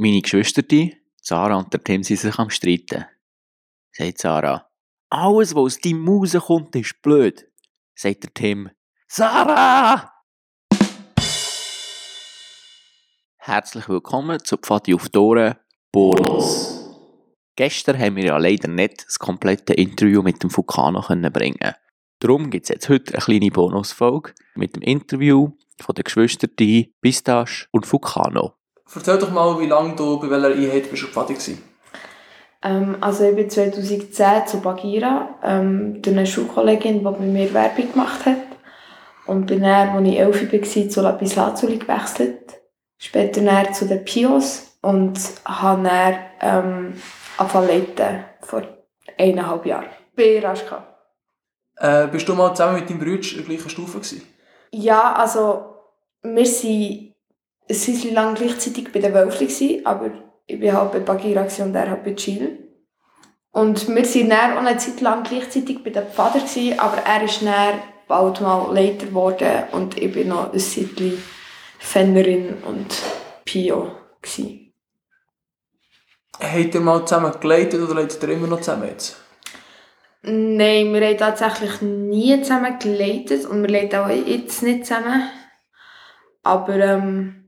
Meine Geschwister, Sarah und der Tim, sind sich am Streiten. Sagt Sarah. Alles, was aus deinem Maus kommt, ist blöd. Sagt der Tim. Sarah! Herzlich willkommen zu Pfadi auf Tore Bonus. Gestern haben wir ja leider nicht das komplette Interview mit dem Vulcano bringen Darum gibt es jetzt heute eine kleine Bonusfolge mit dem Interview von den Geschwistern Pistache und Vulcano. Erzähl doch mal, wie lange du bei welcher Einheit bist du Pfadi warst. Ähm, also ich bin 2010 zu Bagira, ähm, durch eine Schulkollegin, die bei mir Werbung gemacht hat. Und bin dann, als ich 11 war, zu Lapis Lazuli gewechselt. Später dann zu den Pios und habe dann ähm, angefangen vor eineinhalb Jahren. Bei Raschka. Äh, bist du mal zusammen mit deinem Bruder in der gleichen Stufe gewesen? Ja, also wir sind, es waren lange gleichzeitig bei den Wölfli, aber ich war halt bei Bagira und er halt bei Chill. Und wir waren dann auch eine Zeit lang gleichzeitig bei den Pfader, aber er ist dann bald mal Leiter geworden und ich war noch ein Zeitchen Fennerin und Pio. Gewesen. Habt ihr mal zusammen geleitet oder leitet ihr immer noch zusammen jetzt? Nein, wir haben tatsächlich nie zusammen geleitet und wir leiten auch jetzt nicht zusammen. Aber ähm,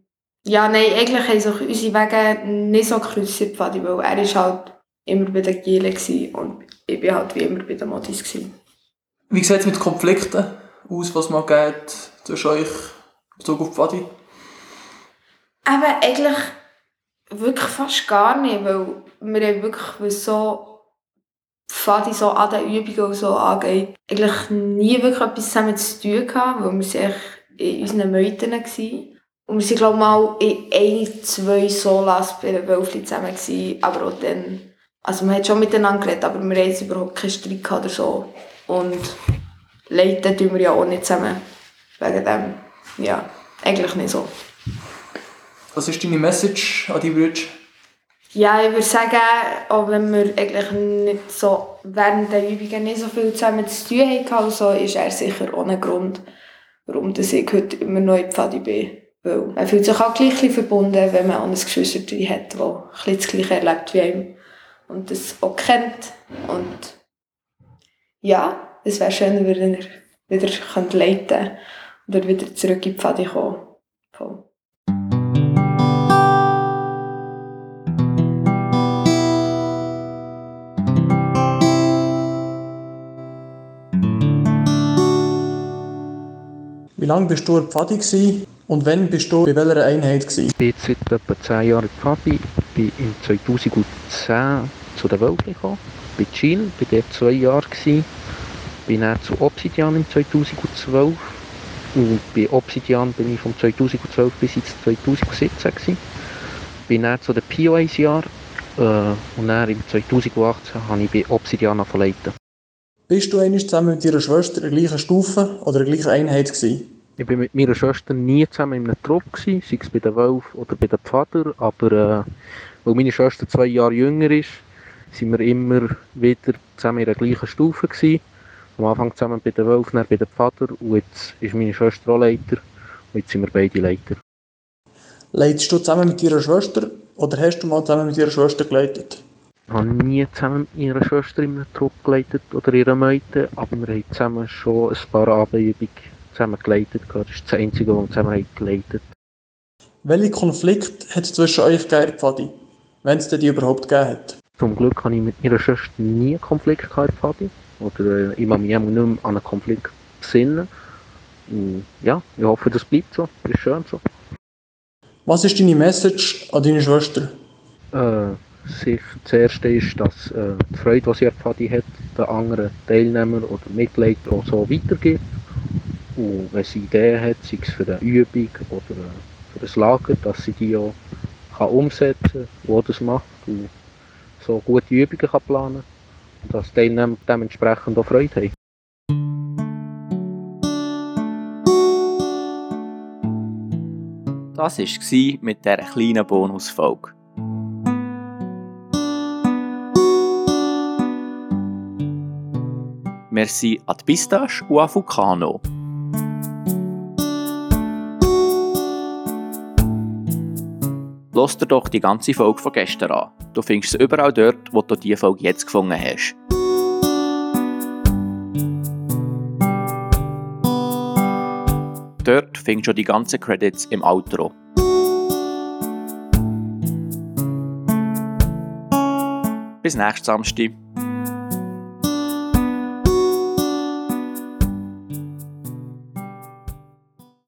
ja, nein, eigentlich haben sich unsere Wege nicht so gekreuzt, weil er war halt immer bei den Gielen und ich war halt wie immer bei den Modis. Gewesen. Wie sieht es mit Konflikten aus, was man geht zwischen euch in Bezug auf Pfadi? Eben, eigentlich wirklich fast gar nicht, weil wir haben wirklich so Fadi so an den Übungen so angeht, eigentlich nie wirklich etwas zusammen zu tun gehabt, weil wir waren in unseren Meuten waren. Und wir waren, glaube ich, mal in ein, zwei Solas bei den Wölfli zusammen gewesen, aber auch dann, also man hat schon miteinander geredet, aber wir haben überhaupt keinen Streit oder so. Und leiten tun wir ja auch nicht zusammen. Wegen dem, ja, eigentlich nicht so. Was ist deine Message an die Brüder? Ja, ich würde sagen, auch wenn wir eigentlich nicht so während der Übungen nicht so viel zusammen zu tun hatten, so, ist er sicher ein Grund, warum ich heute immer noch in Pfadi bin. Weil man fühlt sich auch gleich verbunden, wenn man ein Geschwister hat, das das Gleiche erlebt wie ihm und das auch kennt. Und ja, es wäre schön, wenn er wieder leiten könnte oder wieder zurück in die Pfadi kommen. lange bist du in Pfadi gewesen und wann bist du bei welcher Einheit gewesen? Ich bin seit etwa 10 Jahren in Pfadi. bin im 2010 zu der Welt gekommen, bei Chile, bin dort zwei Jahre gewesen. Bin dann zu Obsidian im 2012 und bei Obsidian bin ich von 2012 bis ins 2017 gewesen. Bin dann zu der Pio ein Jahr äh, und dann im 2018 habe ich bei Obsidian verleiten. Bist du eigentlich zusammen mit deiner Schwester in der gleichen Stufe oder in der gleichen Einheit gewesen? Ich war mit meiner Schwester nie zusammen in einem Trupp, gewesen, sei es bei den Wölfen oder bei den Pfader, aber äh, weil meine Schwester zwei Jahre jünger ist, sind wir immer wieder zusammen in der gleichen Stufe gewesen. Am Anfang zusammen bei den Wölfen, dann bei den Pfader und jetzt ist meine Schwester auch Leiter und jetzt sind wir beide Leiter. Leitest du zusammen mit deiner Schwester oder hast du mal zusammen mit ihrer Schwester geleitet? Ich habe nie zusammen mit ihrer Schwester in einem Trupp geleitet oder ihrer Meute, aber wir haben zusammen schon ein paar Abendübungen zusammen geleitet. Das ist das Einzige, was wir zusammen geleitet Welche Konflikte hat es zwischen euch gegeben, Pfadi? Wenn es denn die überhaupt gegeben hat? Zum Glück habe ich mit ihrer Schwester nie einen Konflikt gehabt, Pfadi. Oder äh, ich kann mich nicht mehr an einen Konflikt besinnen. Ja, ich hoffe, das bleibt so. Das ist schön so. Was ist deine Message an deine Schwester? Äh, sicher das erste ist, dass äh, die Freude, die sie an Pfadi hat, den anderen Teilnehmern oder Mitgliedern auch so weitergibt. Und wenn sie Ideen hat, sei es für eine Übung oder für ein Lager, dass sie die auch kann umsetzen kann, wo das macht und so gute Übungen kann planen und dass die Teilnehmer dementsprechend auch Freude haben. Das war mit dieser kleinen Bonusfolge. Merci an die Pistache und an Vulcano. Lass dir doch die ganze Folge von gestern an. Du findest sie überall dort, wo du diese Folge jetzt gefunden hast. Dort findest du die ganzen Credits im Outro. Bis nächsten Samstag.